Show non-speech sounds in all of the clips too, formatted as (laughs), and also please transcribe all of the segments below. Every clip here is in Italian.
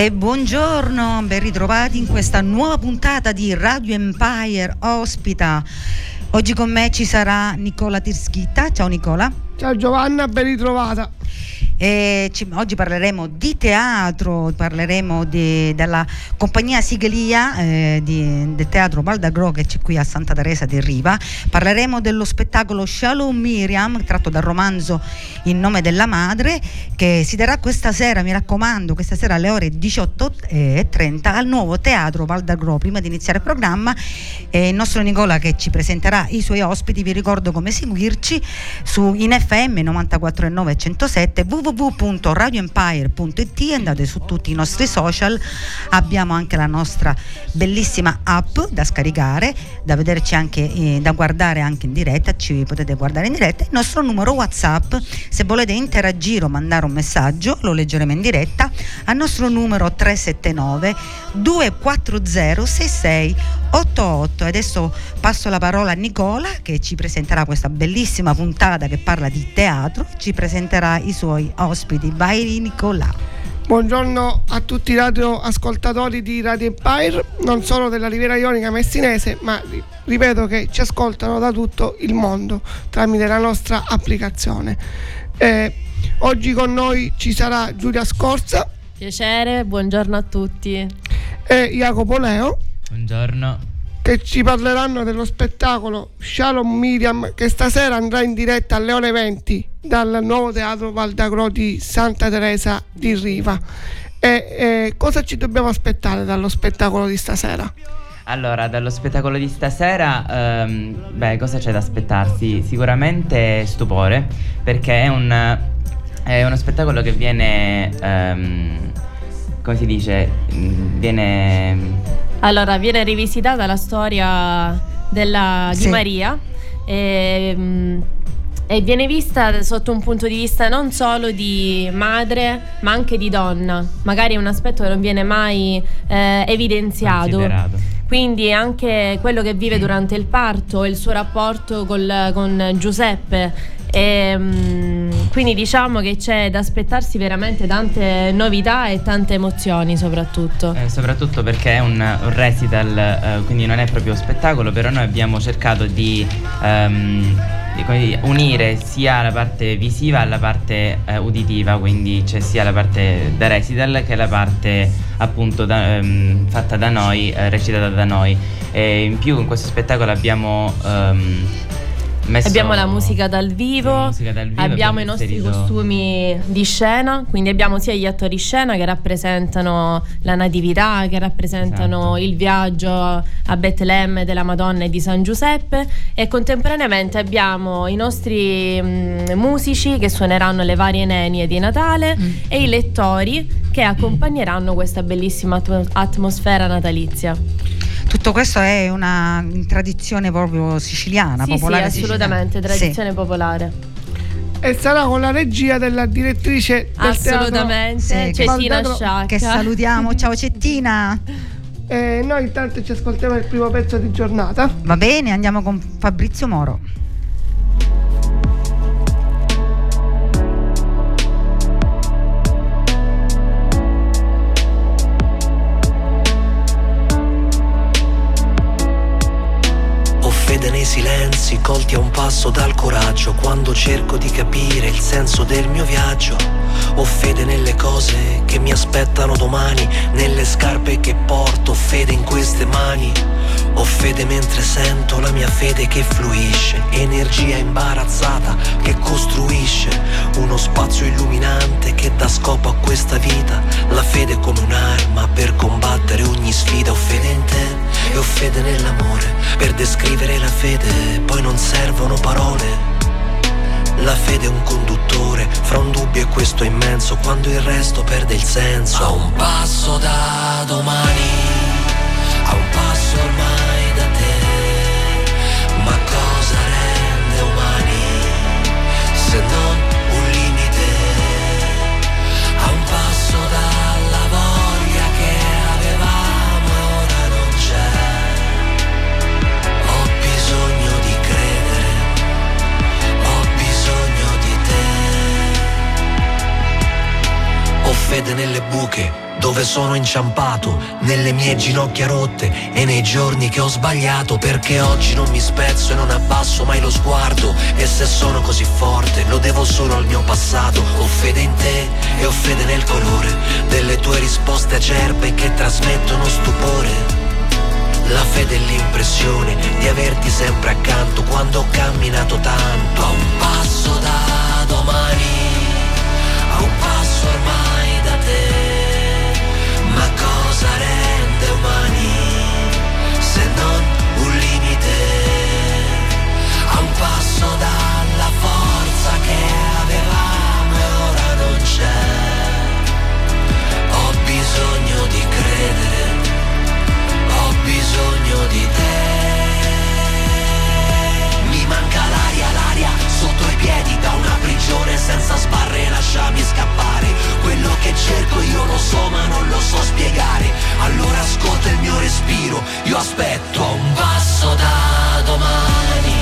E buongiorno, ben ritrovati in questa nuova puntata di Radio Empire Ospita. Oggi con me ci sarà Nicola Tirschitta. Ciao Nicola. Ciao Giovanna, ben ritrovata. E ci, oggi parleremo di teatro, parleremo di, della compagnia Sigelia eh, del teatro Baldagro che c'è qui a Santa Teresa di Riva. Parleremo dello spettacolo Shalom Miriam, tratto dal romanzo In nome della madre, che si terrà questa sera, mi raccomando, questa sera alle ore 18.30 al nuovo teatro Baldagro. Prima di iniziare il programma, eh, il nostro Nicola che ci presenterà i suoi ospiti, vi ricordo come seguirci su in FM 94.9 107 www www.radioempire.it andate su tutti i nostri social. Abbiamo anche la nostra bellissima app da scaricare da vederci anche eh, da guardare anche in diretta ci potete guardare in diretta. Il nostro numero whatsapp se volete interagire o mandare un messaggio lo leggeremo in diretta al nostro numero 379 240 6688 adesso passo la parola a Nicola che ci presenterà questa bellissima puntata che parla di teatro ci presenterà i suoi ospiti. Vai Nicola. Buongiorno a tutti i radioascoltatori di Radio Empire, non solo della Riviera Ionica Messinese, ma ripeto che ci ascoltano da tutto il mondo tramite la nostra applicazione. Eh, oggi con noi ci sarà Giulia Scorza. Piacere, buongiorno a tutti. E Jacopo Leo. Buongiorno che ci parleranno dello spettacolo Shalom Miriam che stasera andrà in diretta alle ore 20 dal nuovo teatro Valdagro di Santa Teresa di Riva. E, e cosa ci dobbiamo aspettare dallo spettacolo di stasera? Allora, dallo spettacolo di stasera, ehm, beh, cosa c'è da aspettarsi? Sicuramente stupore, perché è, un, è uno spettacolo che viene, ehm, come si dice, viene allora, viene rivisitata la storia della, sì. di Maria e, mm, e, viene vista sotto un punto di vista non solo di madre, ma anche di donna. Magari è un aspetto che non viene mai eh, evidenziato. Quindi anche quello che vive durante il parto, il suo rapporto col, con Giuseppe e, um, quindi diciamo che c'è da aspettarsi veramente tante novità e tante emozioni soprattutto. Eh, soprattutto perché è un, un recital, eh, quindi non è proprio spettacolo, però noi abbiamo cercato di... Um, unire sia la parte visiva alla parte eh, uditiva, quindi c'è sia la parte da recital che la parte appunto da, ehm, fatta da noi, eh, recitata da noi. E in più in questo spettacolo abbiamo ehm, abbiamo la musica dal vivo, musica dal vivo abbiamo i nostri inserito... costumi di scena, quindi abbiamo sia gli attori scena che rappresentano la natività, che rappresentano esatto. il viaggio a Betlemme della Madonna e di San Giuseppe e contemporaneamente abbiamo i nostri mh, mm, musici che suoneranno le varie nenie di Natale mm. e i lettori che accompagneranno questa bellissima atm- atmosfera natalizia. Tutto questo è una tradizione proprio siciliana, sì, popolare sì, assolutamente, siciliana. tradizione sì. popolare. E sarà con la regia della direttrice del Assolutamente, sì, Cettina Sciacca. Che salutiamo. Ciao Cettina. E noi intanto ci ascoltiamo il primo pezzo di giornata. Va bene, andiamo con Fabrizio Moro. Silenzi colti a un passo dal coraggio quando cerco di capire il senso del mio viaggio. Ho fede nelle cose che mi aspettano domani, nelle scarpe che porto, fede in queste mani. Ho fede mentre sento la mia fede che fluisce, energia imbarazzata che costruisce uno spazio illuminante che dà scopo a questa vita. La fede come un'arma per combattere ogni sfida. Ho fede in te e ho fede nell'amore. Per descrivere la fede poi non servono parole. La fede è un conduttore fra un dubbio e questo immenso quando il resto perde il senso. A un passo da domani, a un passo ormai fede nelle buche dove sono inciampato, nelle mie ginocchia rotte e nei giorni che ho sbagliato, perché oggi non mi spezzo e non abbasso mai lo sguardo. E se sono così forte, lo devo solo al mio passato. Ho fede in te e ho fede nel colore delle tue risposte acerbe che trasmettono stupore. La fede è l'impressione di averti sempre accanto quando ho camminato tanto. A un passo da domani, a un passo ormai Ho bisogno di credere ho bisogno di te. Mi manca l'aria, l'aria sotto i piedi da una prigione senza sbarre, lasciami scappare. Quello che cerco io lo so ma non lo so spiegare. Allora ascolta il mio respiro, io aspetto un passo da domani,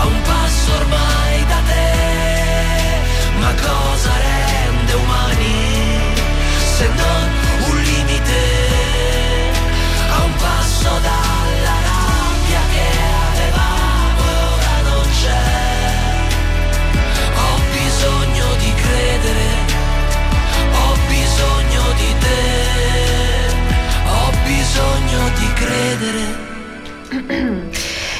a un passo ormai da te. Ma cosa rende umani se non un limite? a un passo dalla rabbia che avevamo e ora non c'è. Ho bisogno di credere, ho bisogno di te, ho bisogno di credere. (clears throat)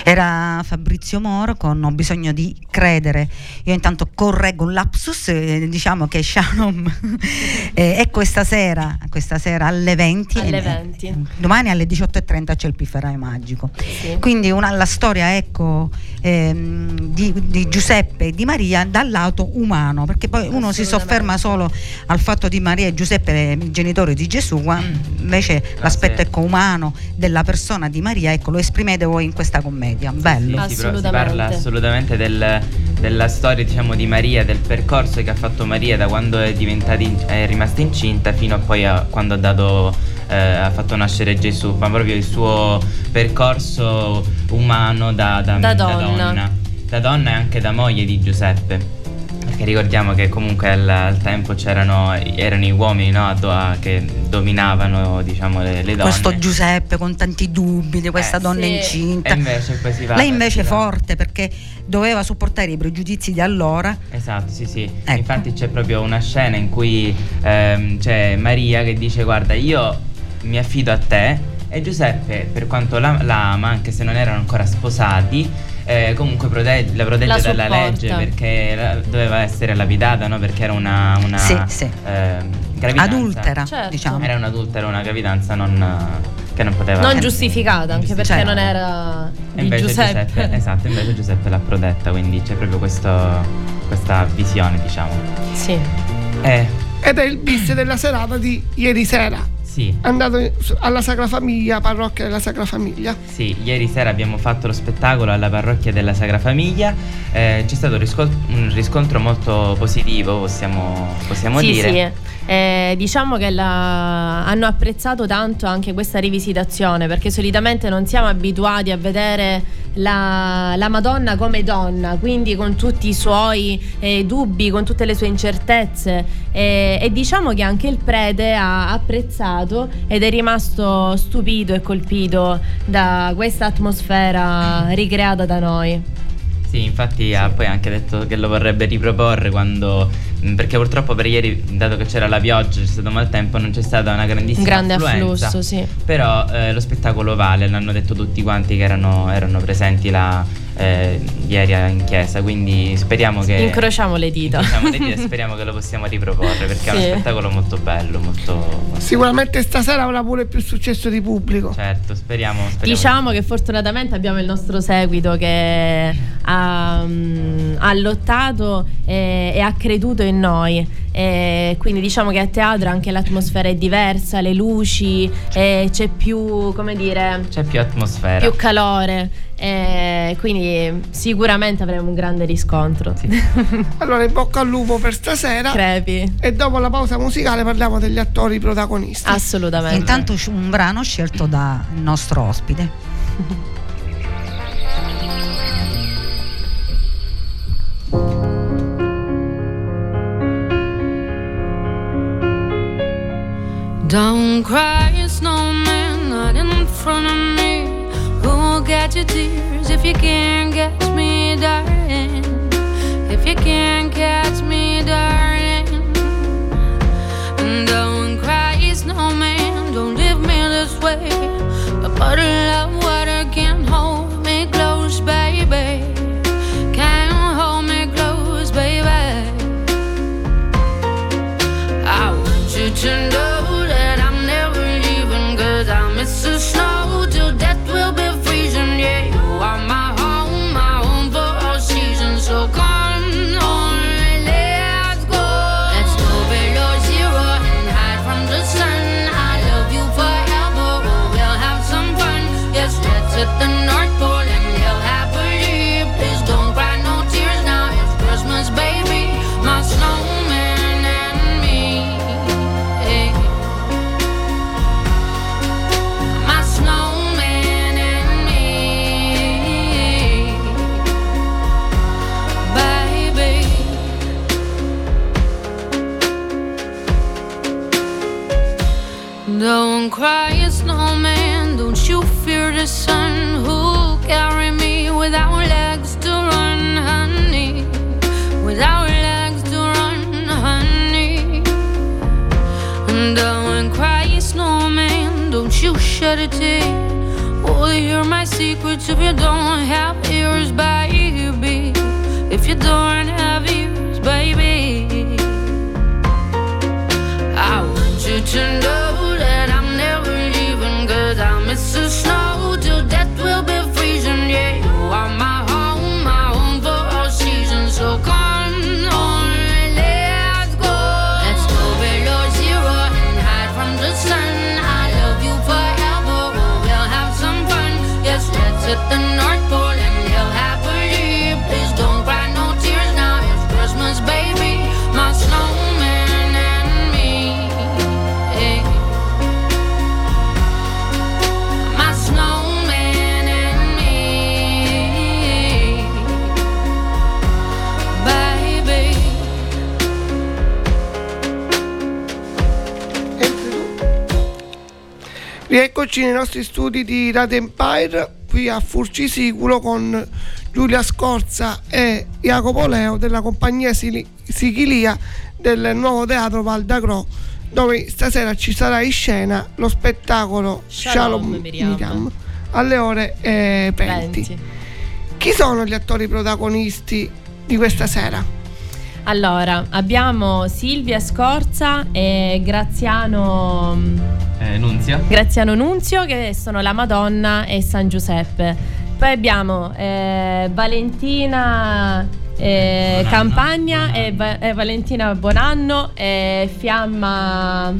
Era Fabrizio Moro con Ho bisogno di credere. Io intanto correggo un lapsus, eh, diciamo che Shannon (laughs) eh, è questa sera, questa sera alle 20. Alle e- 20. Domani alle 18.30 c'è il pifferaio magico. Sì. Quindi una- la storia ecco, ehm, di, di Giuseppe e di Maria dal lato umano, perché poi uno si sofferma solo al fatto di Maria e Giuseppe, i genitori di Gesù, ma invece l'aspetto ecco, umano della persona di Maria ecco, lo esprimete voi in questa commedia. Bello. Sì, sì, però si Assolutamente. parla assolutamente del- della storia diciamo, di Maria, del percorso che ha fatto Maria da quando è, diventata in- è rimasta incinta fino a poi a quando ha, dato, eh, ha fatto nascere Gesù, ma proprio il suo percorso umano da, da- Da da donna. Da donna e anche da moglie di Giuseppe. Perché ricordiamo che comunque al, al tempo c'erano erano i uomini no, a che dominavano diciamo, le, le donne. Questo Giuseppe con tanti dubbi di questa Eh, donna sì. incinta. E invece Lei invece è forte perché doveva sopportare i pregiudizi di allora. Esatto, sì, sì. Ecco. Infatti c'è proprio una scena in cui ehm, c'è Maria che dice guarda io mi affido a te e Giuseppe per quanto la, la ama anche se non erano ancora sposati eh, comunque proteg- la protegge La dalla legge perché la- doveva essere lapidata no? perché era una, una Sì, sì. ehm, gravidanza. Adultera, Certo. diciamo. Era un'adultera, una gravidanza non, che non poteva Non giustificata, anche perché Certo. non era di invece Giuseppe. esatto, invece Giuseppe l'ha protetta, quindi c'è proprio questo- questa visione, diciamo. Sì. Eh, Ed è il bis della serata di ieri sera. Sì, Andato alla Sacra Famiglia, parrocchia della Sacra Famiglia. Sì, ieri sera abbiamo fatto lo spettacolo alla parrocchia della Sagra Famiglia, eh, c'è stato un riscontro molto positivo, possiamo, possiamo sì, dire. sì. Eh, diciamo che la- hanno apprezzato tanto anche questa rivisitazione perché solitamente non siamo abituati a vedere la, la, Madonna come donna, quindi con tutti i suoi eh, dubbi, con tutte le sue incertezze e, e, diciamo che anche il prete ha apprezzato ed è rimasto stupito e colpito da questa atmosfera ricreata da noi. Sì, infatti sì. ha poi anche detto che lo vorrebbe riproporre quando mm, perché purtroppo per ieri, dato che c'era la pioggia, c'è stato maltempo, non c'è stata una grandissima Un grande affluenza, afflusso, sì. Però eh, lo spettacolo vale, l'hanno detto tutti quanti che erano, erano presenti là eh, ieri in chiesa, quindi speriamo che... Incrociamo le dita. Incrociamo le dita e (laughs) speriamo che lo possiamo riproporre perché sì. è uno spettacolo molto bello, molto... Sicuramente stasera avrà pure più successo di pubblico. Certo, speriamo. speriamo. Diciamo che fortunatamente abbiamo il nostro seguito che ha, um, ha lottato e, e ha creduto in noi. E quindi diciamo che a teatro anche l'atmosfera è diversa, le luci, c'è più, come dire, c'è più atmosfera, più calore. E quindi sicuramente avremo un grande riscontro. Sì. (laughs) allora, in bocca al lupo per stasera. Crepi. E dopo la pausa musicale parliamo degli attori protagonisti. Assolutamente. Intanto un brano scelto dal nostro ospite. (laughs) Don't cry, snowman, not in front of me. Who'll get your tears if you can't catch me, darling? If you can't catch me, darling. Don't cry, snowman, don't leave me this way. A bottle of Rieccoci nei nostri studi di Radio Empire, qui a Furcisiculo con Giulia Scorza e Jacopo Leo della compagnia Sichilia del nuovo teatro Val d'Agro dove stasera ci sarà in scena lo spettacolo Shalom, Shalom Miriam. Miriam alle ore eh, 20. 20. Chi sono gli attori protagonisti di questa sera? Allora, abbiamo Silvia Scorza e Graziano eh, Nunzio. Graziano Nunzio che sono la Madonna e San Giuseppe. Poi abbiamo eh, Valentina eh, Campagna e Va- Valentina Bonanno e Fiamma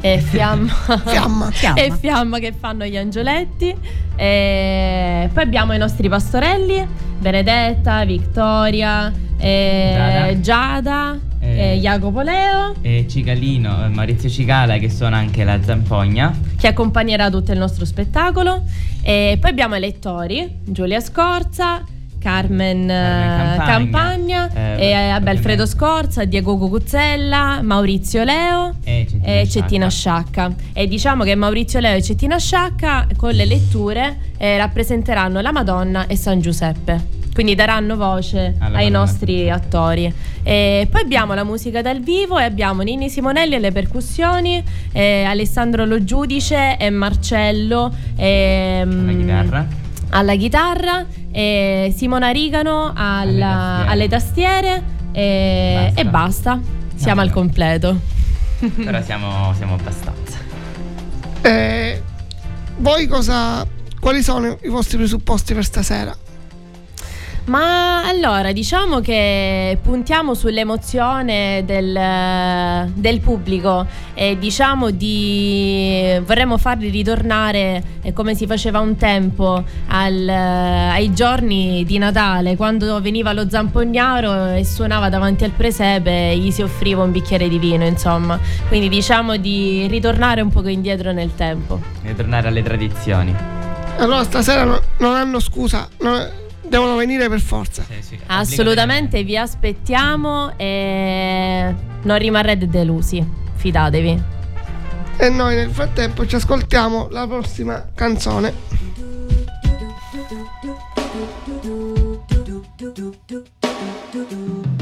e Fiamma, (laughs) Fiamma. Fiamma. e Fiamma che fanno gli angioletti. E poi abbiamo i nostri pastorelli, Benedetta, Vittoria, Giada. Giada eh, Jacopo Leo e Cicalino, eh, Maurizio Cicala che suona anche la zampogna che accompagnerà tutto il nostro spettacolo. E poi abbiamo i lettori, Giulia Scorza, Carmen, Carmen Campagna, Campagna eh, e, vabbè, Alfredo Scorza, Diego Cucuzzella, Maurizio Leo E Cettina e Cettina Sciacca. E diciamo che Maurizio Leo e Cettina Sciacca con le letture eh, rappresenteranno la Madonna e San Giuseppe. Quindi daranno voce Alla ai nostri attori. E poi abbiamo la musica dal vivo e abbiamo Nini Simonelli alle percussioni, eh, Alessandro Lo Giudice e Marcello ehm, La chitarra. alla chitarra, e Simona Rigano alla- alle tastiere, e, Basta. e basta. Siamo al no. completo. (laughs) Però siamo, siamo abbastanza. Eh, voi cosa, quali sono i vostri presupposti per stasera? Ma allora diciamo che puntiamo sull'emozione del, del pubblico e diciamo di vorremmo farli ritornare eh, come si faceva un tempo al- ai giorni di Natale quando veniva lo zampognaro e suonava davanti al presepe e gli si offriva un bicchiere di vino insomma quindi diciamo di ritornare un poco indietro nel tempo E tornare alle tradizioni. Allora stasera no- non hanno scusa, no- devono venire per forza. Sì, sì, assolutamente vi aspettiamo e non rimarrete delusi fidatevi E noi nel frattempo ci ascoltiamo la prossima canzone. Ti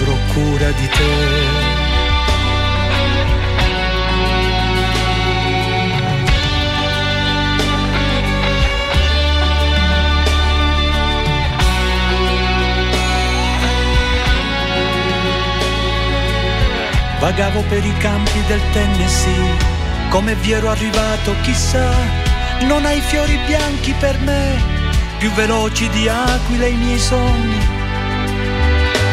avrò cura di te. Vagavo per i campi del Tennessee, come vi ero arrivato chissà, non hai fiori bianchi per me, più veloci di aquile i miei sogni,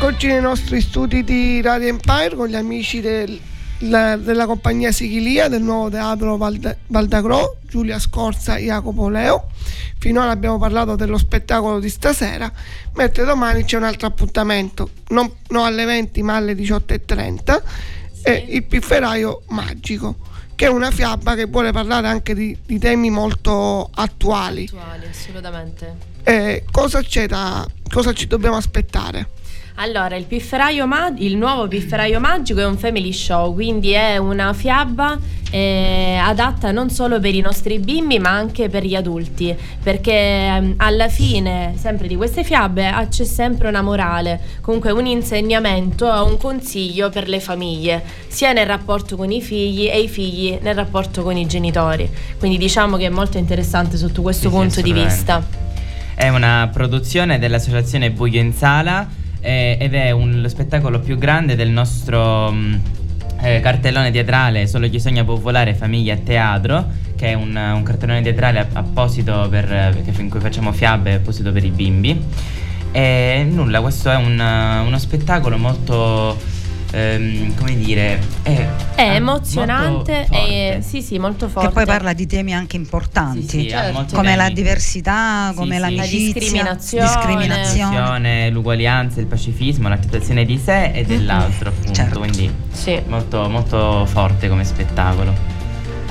Rieccoci nei nostri studi di Radio Empire con gli amici del, la, della compagnia Sichilia del nuovo teatro Valde, Valdagro, Giulia Scorza e Jacopo Leo. Finora abbiamo parlato dello spettacolo di stasera, mentre domani c'è un altro appuntamento, non, non alle 20 ma alle 18.30, sì. è il pifferaio magico che è una fiaba che vuole parlare anche di, di temi molto attuali. Attuali, assolutamente. Eh, cosa c'è da, cosa ci dobbiamo aspettare? Allora, il, pifferaio mag- il nuovo pifferaio magico è un family show, quindi è una fiaba eh, adatta non solo per i nostri bimbi ma anche per gli adulti, perché eh, alla fine sempre di queste fiabe ah, c'è sempre una morale, comunque un insegnamento, un consiglio per le famiglie, sia nel rapporto con i figli e i figli nel rapporto con i genitori. Quindi diciamo che è molto interessante sotto questo sì, punto sì, di vista. È una produzione dell'associazione Buio in Sala eh, ed è un, lo spettacolo più grande del nostro mh, eh, cartellone teatrale Solo chi sogna può volare famiglia e teatro che è un, un cartellone teatrale apposito per, in cui facciamo fiabe apposito per i bimbi. E nulla questo è un, uno spettacolo molto ehm, come dire, è, è emozionante e sì, sì, molto forte. Che poi parla di temi anche importanti, sì, sì, certo. come la diversità, come sì, l'amicizia, la discriminazione, discriminazione. l'uguaglianza, il pacifismo, l'accettazione di sé e dell'altro, appunto. Certo. Quindi molto, molto forte come spettacolo.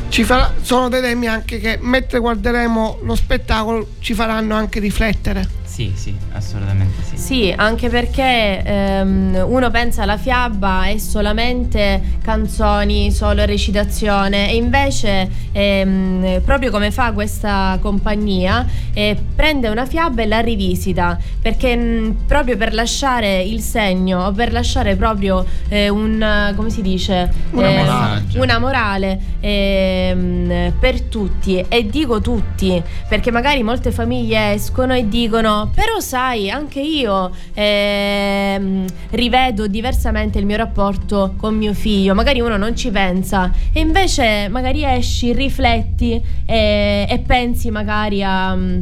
Ci farà, sono dei temi anche che mentre guarderemo lo spettacolo ci faranno anche riflettere. Sì, sì, assolutamente sì. Sì, anche perché ehm, uno pensa alla fiaba è solamente canzoni, solo recitazione e invece ehm, proprio come fa questa compagnia eh, prende una fiaba e la rivisita perché mh, proprio per lasciare il segno o per lasciare proprio eh, un, come si dice? Una Eh, morale. una morale ehm, per tutti e dico tutti perché magari molte famiglie escono e dicono però sai anche io ehm, rivedo diversamente il mio rapporto con mio figlio magari uno non ci pensa e invece magari esci rifletti e, e pensi magari a mm,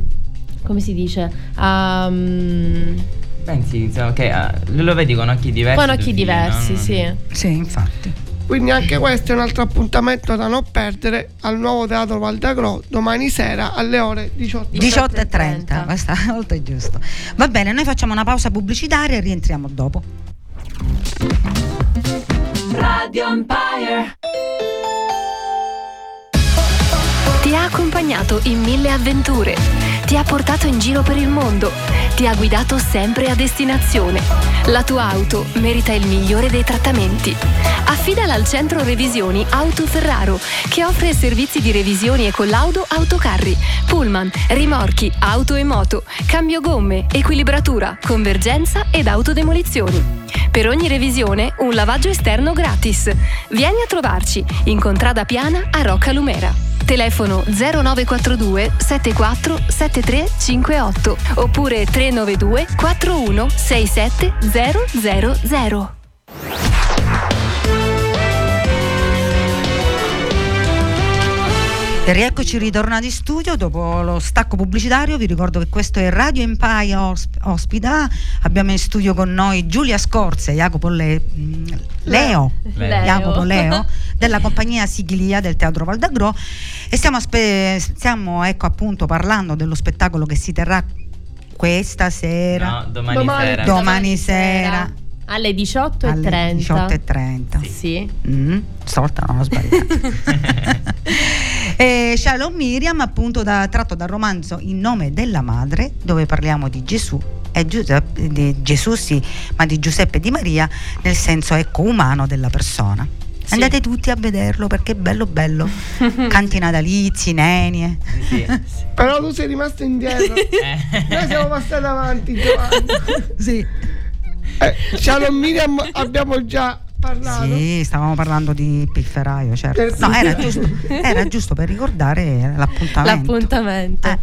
come si dice a mm, Pensi, insomma, che ah, lo vedi con occhi diversi. con occhi figlio, diversi no? sì Sì, infatti. Quindi anche questo è un altro appuntamento da non perdere al nuovo teatro Valdagro domani sera alle ore 18. 18.30, questo è molto giusto. Va bene, noi facciamo una pausa pubblicitaria e rientriamo dopo. Radio Empire. Ti ha accompagnato in mille avventure, ti ha portato in giro per il mondo, ti ha guidato sempre a destinazione. La tua auto merita il migliore dei trattamenti. Affidala al centro revisioni Auto Ferraro, che offre servizi di revisioni e collaudo autocarri, pullman, rimorchi, auto e moto, cambio gomme, equilibratura, convergenza ed autodemolizioni. Per ogni revisione un lavaggio esterno gratis. Vieni a trovarci in Contrada Piana a Rocca Lumera. Telefono 0942 74 73 58 oppure 392 41 67 000. E rieccoci ritornati in studio dopo lo stacco pubblicitario. Vi ricordo che questo è Radio Empire Osp- Ospita. Abbiamo in studio con noi Giulia Scorza e Jacopo Le- mm, Leo. Leo. Jacopo Leo della compagnia Sigilia del Teatro Valdagro e stiamo, aspe- stiamo ecco appunto parlando dello spettacolo che si terrà questa sera, No, domani, Domani- sera. domani sera alle 18.30 alle 18.30. Sì. Mm, stavolta non ho sbagliato. (laughs) e Shalom Miriam, appunto da- tratto dal romanzo In nome della madre, dove parliamo di Gesù. E Giuseppe, di Gesù sì, ma di Giuseppe e di Maria nel senso ecco umano della persona. Sì. Andate tutti a vederlo perché è bello bello. (laughs) Canti natalizi, nenie. Sì. Però tu sei rimasto indietro. (laughs) Eh. Noi siamo passati avanti, Giovanni. (laughs) sì. Eh, Shalom Miriam abbiamo già parlato. Sì, stavamo parlando di pifferaio, certo. Eh, sì. No, era giusto, era giusto per ricordare l'appuntamento. l'appuntamento Eh.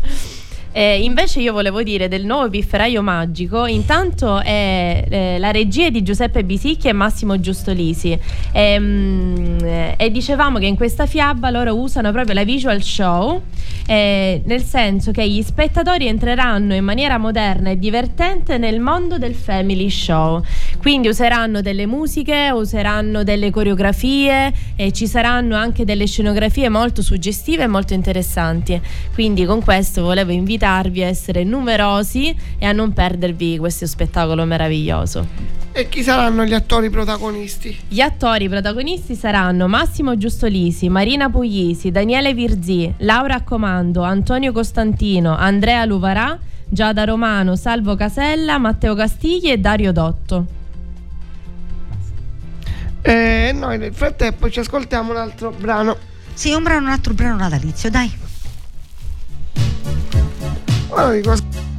Eh, invece io volevo dire del nuovo pifferaio magico, intanto è eh, la regia di Giuseppe Bisicchi e Massimo Giustolisi. E, mm, e, dicevamo che in questa fiaba loro usano proprio la visual show, eh, nel senso che gli spettatori entreranno in maniera moderna e divertente nel mondo del family show, quindi useranno delle musiche, useranno delle coreografie e ci saranno anche delle scenografie molto suggestive e molto interessanti, quindi con questo volevo invitare invitarvi a essere numerosi e a non perdervi questo spettacolo meraviglioso. E chi saranno gli attori protagonisti? Gli attori protagonisti saranno Massimo Giustolisi, Marina Puglisi, Daniele Virzì, Laura Comando, Antonio Costantino, Andrea Luvarà, Giada Romano, Salvo Casella, Matteo Castigli e Dario Dotto. E eh, noi nel frattempo ci ascoltiamo un altro brano. Sì, un brano, un altro brano natalizio, dai. Guarda di cosa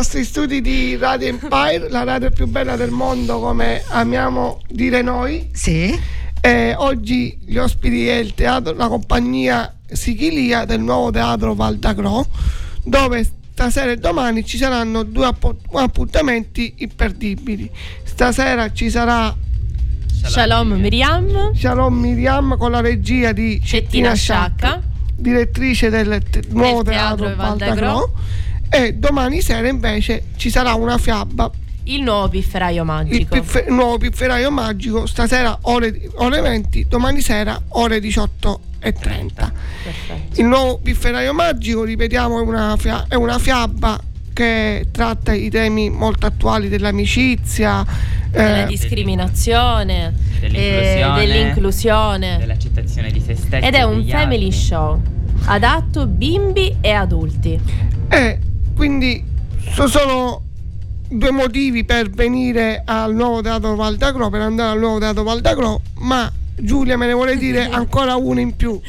nostri studi di Radio Empire, la radio più bella del mondo, come amiamo dire noi. Sì. E oggi gli ospiti è il teatro, la compagnia Sichilia del nuovo teatro Valdagro, dove stasera e domani ci saranno due appuntamenti imperdibili. Stasera ci sarà Shalom Miriam. Shalom Miriam con la regia di Cettina Sciacca, direttrice del te- nuovo teatro, teatro Valdagro. E domani sera invece ci sarà una fiaba il nuovo pifferaio magico. Il, piffe, nuovo pifferaio magico, stasera ore, ore 20, domani sera ore 18 e 30. Il nuovo pifferaio magico, ripetiamo, è una, fia- è una fiaba che tratta i temi molto attuali dell'amicizia, della eh, discriminazione, dell'inclusione, eh, dell'inclusione, dell'accettazione di se stessi. Ed è un family altri. show adatto bimbi e adulti. E eh, quindi sono due motivi per venire al nuovo teatro Valdagro, per andare al nuovo teatro Valdagro, ma Giulia me ne vuole (laughs) dire ancora uno in più.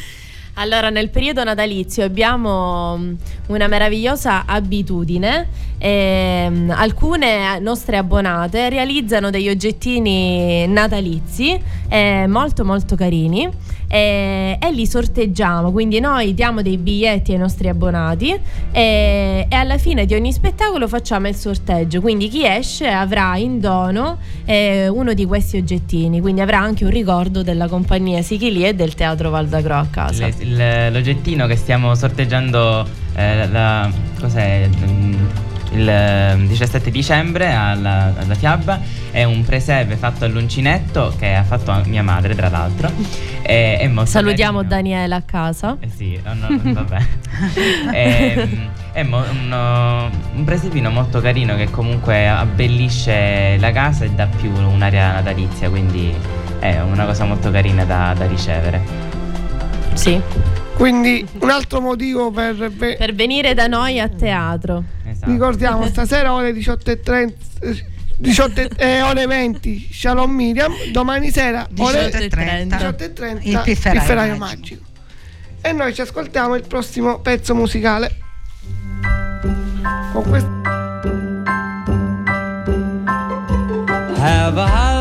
Allora, nel periodo natalizio abbiamo mm, una meravigliosa abitudine. Eh, alcune nostre abbonate realizzano degli oggettini natalizi eh, molto molto carini e, e, li sorteggiamo. Quindi noi diamo dei biglietti ai nostri abbonati e, e, alla fine di ogni spettacolo facciamo il sorteggio. Quindi chi esce avrà in dono eh, uno di questi oggettini, quindi avrà anche un ricordo della compagnia Sichili e del Teatro Valdagro a casa. Il, l'oggettino che stiamo sorteggiando, eh, la, cos'è? il 17 ehm, dicembre alla, alla, Fiabba è un presepe fatto all'uncinetto che ha fatto mia madre tra l'altro è, è salutiamo carino. Daniela a casa eh sì no, no, vabbè è, (laughs) è mo, uno, un presepino molto carino che comunque abbellisce la casa e dà più un'area natalizia quindi è una cosa molto carina da, da ricevere sì. Quindi un altro motivo per, per, per venire da noi a teatro. Esatto. Ricordiamo stasera ore 18.30 18 eh, ore 20 Shalom Miriam. Domani sera ore 18.30 il pifferaio, magico. E noi ci ascoltiamo il prossimo pezzo musicale. Con questo Have a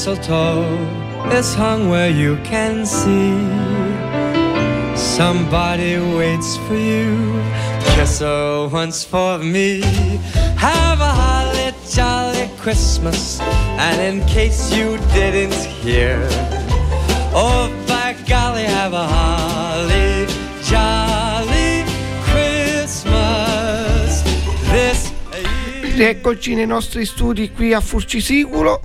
Mistletoe is hung where you can see. Somebody waits for you. Kiss her once for me. Have a holly jolly Christmas. And in case you didn't hear, oh by golly, have a holly jolly Christmas. This Rieccoci nei nostri studi qui a Furcisicolo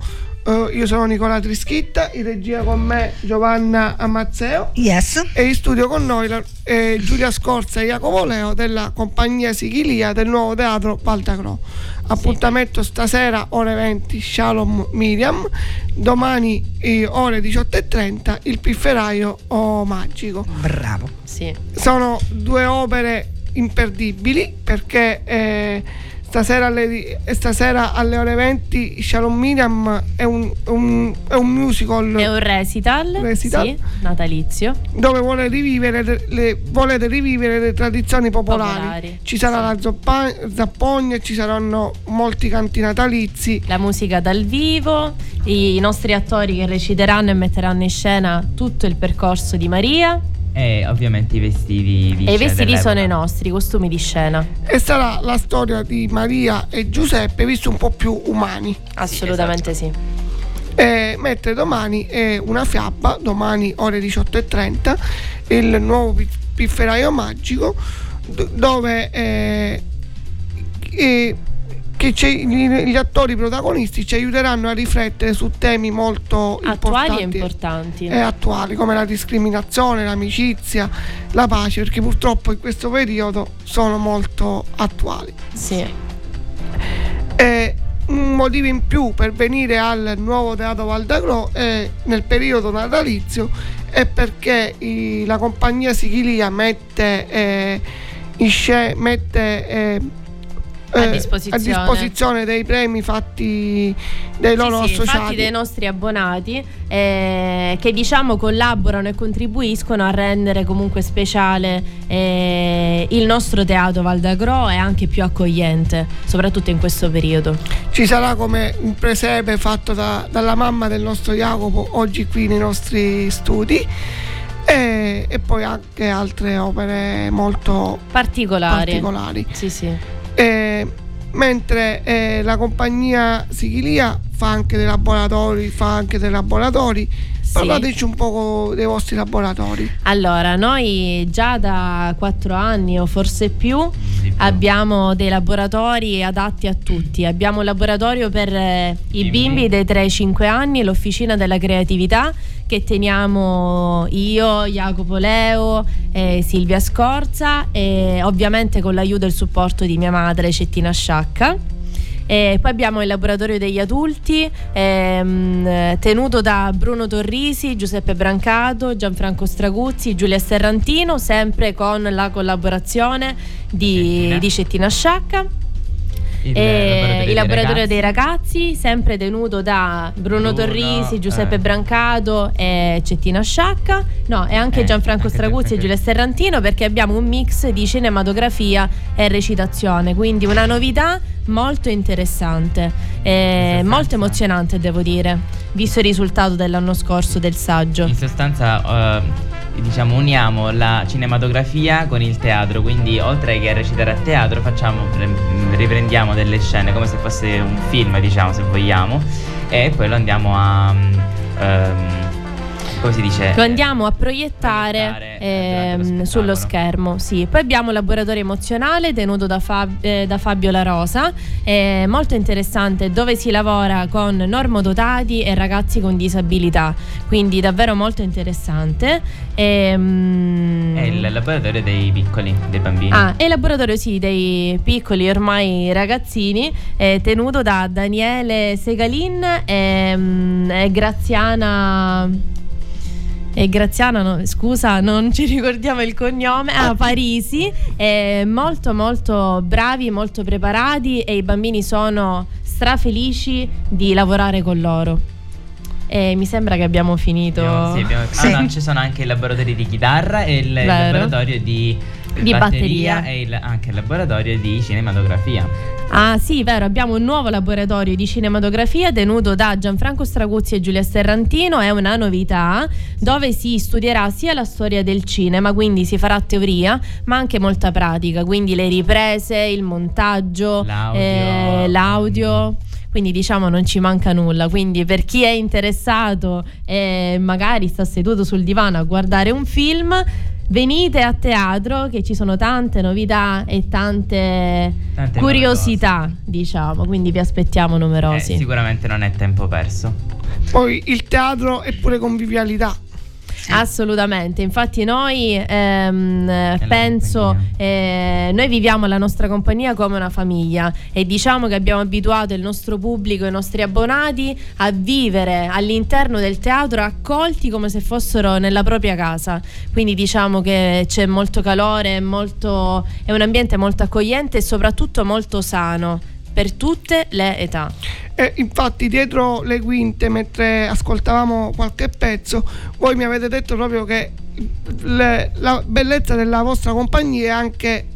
Uh, io sono Nicola Trischitta, in regia con me Giovanna Amazzeo. Yes. E in studio con noi la, eh, Giulia Scorza e Jacopo Leo della compagnia Sichilia del nuovo teatro Paltacro. Appuntamento sì. stasera ore 20 Shalom Miriam, domani eh, ore 18.30 il pifferaio oh, magico. Bravo. Sì. Sono due opere imperdibili perché... Eh, stasera alle, stasera alle ore 20 Shalom Miriam è un, un, è un musical. È un recital, recital sì, natalizio. Dove vuole rivivere le, le, volete rivivere le tradizioni popolari. Popolari, Ci sarà sì. la zoppa, zappogna, ci saranno molti canti natalizi. La musica dal vivo, i nostri attori che reciteranno e metteranno in scena tutto il percorso di Maria. E ovviamente i vestiti di E i vestiti dell'epoca. sono i nostri, i costumi di scena. E sarà la storia di Maria e Giuseppe visti un po' più umani. Assolutamente sì. Eh, mentre domani è una fiaba, domani ore 18.30, il nuovo pi- pifferaio magico, dove eh, eh, che gli, attori protagonisti ci aiuteranno a riflettere su temi molto Attuali e importanti importanti. e attuali come la discriminazione, l'amicizia, la pace, perché purtroppo in questo periodo sono molto attuali. Sì. E un motivo in più per venire al nuovo Teatro Valdagro è nel periodo natalizio è perché i- la compagnia Sichilia mette, eh, in sce- mette eh, A eh, disposizione. disposizione dei premi fatti dai loro Sì, sì, associati. fatti dei nostri abbonati eh, che diciamo collaborano e contribuiscono a rendere comunque speciale eh, il nostro teatro Valdagro e anche più accogliente, soprattutto in questo periodo. Ci sarà come un presepe fatto da- dalla mamma del nostro Jacopo oggi qui nei nostri studi e, e poi anche altre opere molto Particolari. particolari. Sì, sì. Eh, mentre eh, la compagnia Sichilia fa anche dei laboratori, fa anche dei laboratori. Parlateci un po' dei vostri laboratori. Allora, noi già da quattro anni o forse più abbiamo dei laboratori adatti a tutti. Abbiamo un laboratorio per eh, i bimbi dai 3 ai 5 anni, l'officina della creatività che teniamo io, Jacopo Leo, eh, Silvia Scorza e ovviamente con l'aiuto e il supporto di mia madre Cettina Sciacca. E poi abbiamo il laboratorio degli adulti ehm, tenuto da Bruno Torrisi, Giuseppe Brancato, Gianfranco Straguzzi, Giulia Serrantino, sempre con la collaborazione di Cettina. di Cettina Sciacca. Il E laboratorio il dei laboratorio ragazzi. dei ragazzi, sempre tenuto da Bruno, Bruno, Torrisi, Giuseppe eh. Brancato e Cettina Sciacca. No, e anche Eh, Gianfranco anche Straguzzi e. Giulia Serrantino perché abbiamo un mix di cinematografia e recitazione, quindi una novità molto interessante e molto emozionante devo dire, visto il risultato dell'anno scorso del saggio. In sostanza, eh, diciamo, uniamo la cinematografia con il teatro, quindi oltre che a recitare a teatro, facciamo, pre- riprendiamo delle scene come se fosse un film, diciamo, se vogliamo, e poi lo andiamo a. ehm, come si dice? Lo andiamo a proiettare, Proiettare, eh, ehm, sullo schermo. Sì. Poi abbiamo un laboratorio emozionale tenuto da, Fab- eh, da Fabio La Rosa, eh, molto interessante, dove si lavora con normodotati e ragazzi con disabilità. Quindi davvero molto interessante. Ehm, È il laboratorio dei piccoli, dei bambini. Ah, e il laboratorio sì dei piccoli ormai ragazzini, eh, tenuto da Daniele Segalin e, mm, e Graziana. E Graziana, no, scusa, non ci ricordiamo il cognome. Ah, Parisi. eh, molto, molto bravi, molto preparati e i bambini sono strafelici di lavorare con loro. E mi sembra che abbiamo finito. Abbiamo- sì, abbiamo- Sì. Ah, no, ci sono anche i laboratori di chitarra e il Vero. laboratorio di, Di batteria. e il- anche il laboratorio di cinematografia. Ah sì, vero, abbiamo un nuovo laboratorio di cinematografia tenuto da Gianfranco Straguzzi e Giulia Serrantino, è una novità dove si studierà sia la storia del cinema, quindi si farà teoria, ma anche molta pratica, quindi le riprese, il montaggio, L'audio. eh, l'audio. Quindi diciamo non ci manca nulla, quindi per chi è interessato e magari sta seduto sul divano a guardare un film, venite a teatro che ci sono tante novità e tante, Tante curiosità, diciamo, quindi vi aspettiamo Eh, numerosi. sicuramente non è tempo perso. Poi il teatro è pure convivialità. Assolutamente, infatti noi ehm, penso, eh, noi viviamo la nostra compagnia come una famiglia e diciamo che abbiamo abituato il nostro pubblico, i nostri abbonati a vivere all'interno del teatro accolti come se fossero nella propria casa, quindi diciamo che c'è molto calore, molto, è un ambiente molto accogliente e soprattutto molto sano per tutte le età. E infatti dietro le quinte, mentre ascoltavamo qualche pezzo, voi mi avete detto proprio che le, la bellezza della vostra compagnia è anche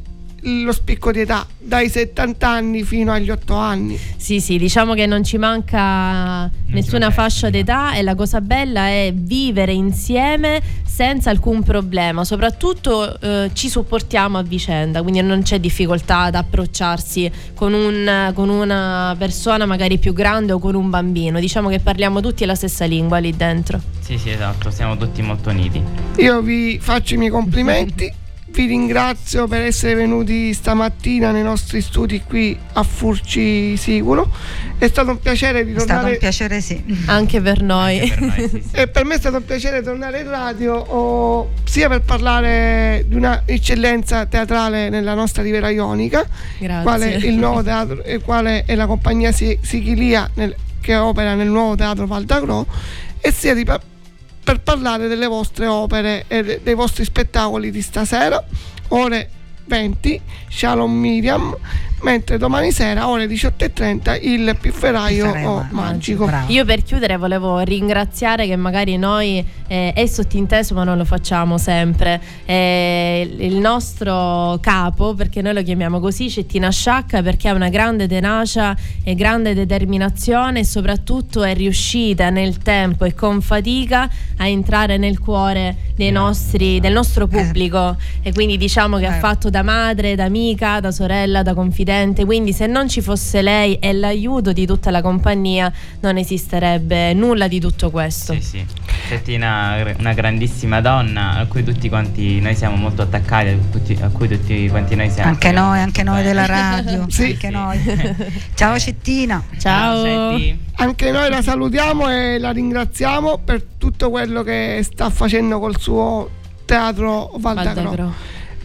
lo spicco di età, dai 70 anni fino agli 8 anni. Sì, sì, diciamo che non ci manca nessuna fascia d'età e la cosa bella è vivere insieme senza alcun problema, soprattutto eh, ci supportiamo a vicenda, quindi non c'è difficoltà ad approcciarsi con, un, con una persona magari più grande o con un bambino, diciamo che parliamo tutti la stessa lingua lì dentro. Sì, sì, esatto, siamo tutti molto uniti. Io vi faccio i miei complimenti (laughs) vi ringrazio per essere venuti stamattina nei nostri studi qui a Furci Sicuro. È stato un piacere di tornare. È stato un piacere, sì. Anche per noi. Per noi, sì, sì. E per me è stato un piacere tornare in radio o sia per parlare di una eccellenza teatrale nella nostra Rivera Ionica, Grazie. quale è il nuovo teatro e quale è la compagnia Sichilia nel, che opera nel nuovo teatro Val d'Agro, e sia di, per parlare delle vostre opere e dei vostri spettacoli di stasera, ore 20, Shalom Miriam, mentre domani sera, ore 18.30, il pifferaio, oh, magico. bravo. Io per chiudere volevo ringraziare che magari noi eh, è sottinteso ma non lo facciamo sempre eh, il nostro capo perché noi lo chiamiamo così Cettina Sciacca perché ha una grande tenacia e grande determinazione e soprattutto è riuscita nel tempo e con fatica a entrare nel cuore dei nostri, del nostro pubblico e quindi diciamo che ha Eh. fatto da madre, da amica, da sorella, da confidente quindi se non ci fosse lei e l'aiuto di tutta la compagnia non esisterebbe nulla di tutto questo. Sì, sì. Cettina, una grandissima donna a cui tutti quanti noi siamo molto attaccati, a, tutti- a cui tutti quanti noi siamo. Anche noi, anche noi della radio. (laughs) Sì. Anche Sì. noi. (laughs) Ciao Cettina. Ciao. Cetti. Anche noi la salutiamo e la ringraziamo per tutto quello che sta facendo col suo teatro Valdagro. Valdagro.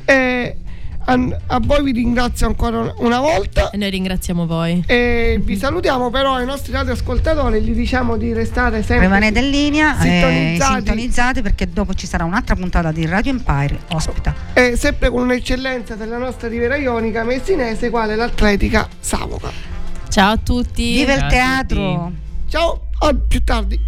E a, a voi vi ringrazio ancora una volta. E noi ringraziamo voi. E vi salutiamo però ai nostri radioascoltatori gli diciamo di restare sempre Rimanete in linea, eh, sintonizzati sintonizzati perché dopo ci sarà un'altra puntata di Radio Empire ospita. e sempre con un'eccellenza della nostra Rivera Ionica messinese quale l'Atletica Savoca Ciao a tutti. Viva il Ciao a teatro! ciao a più tardi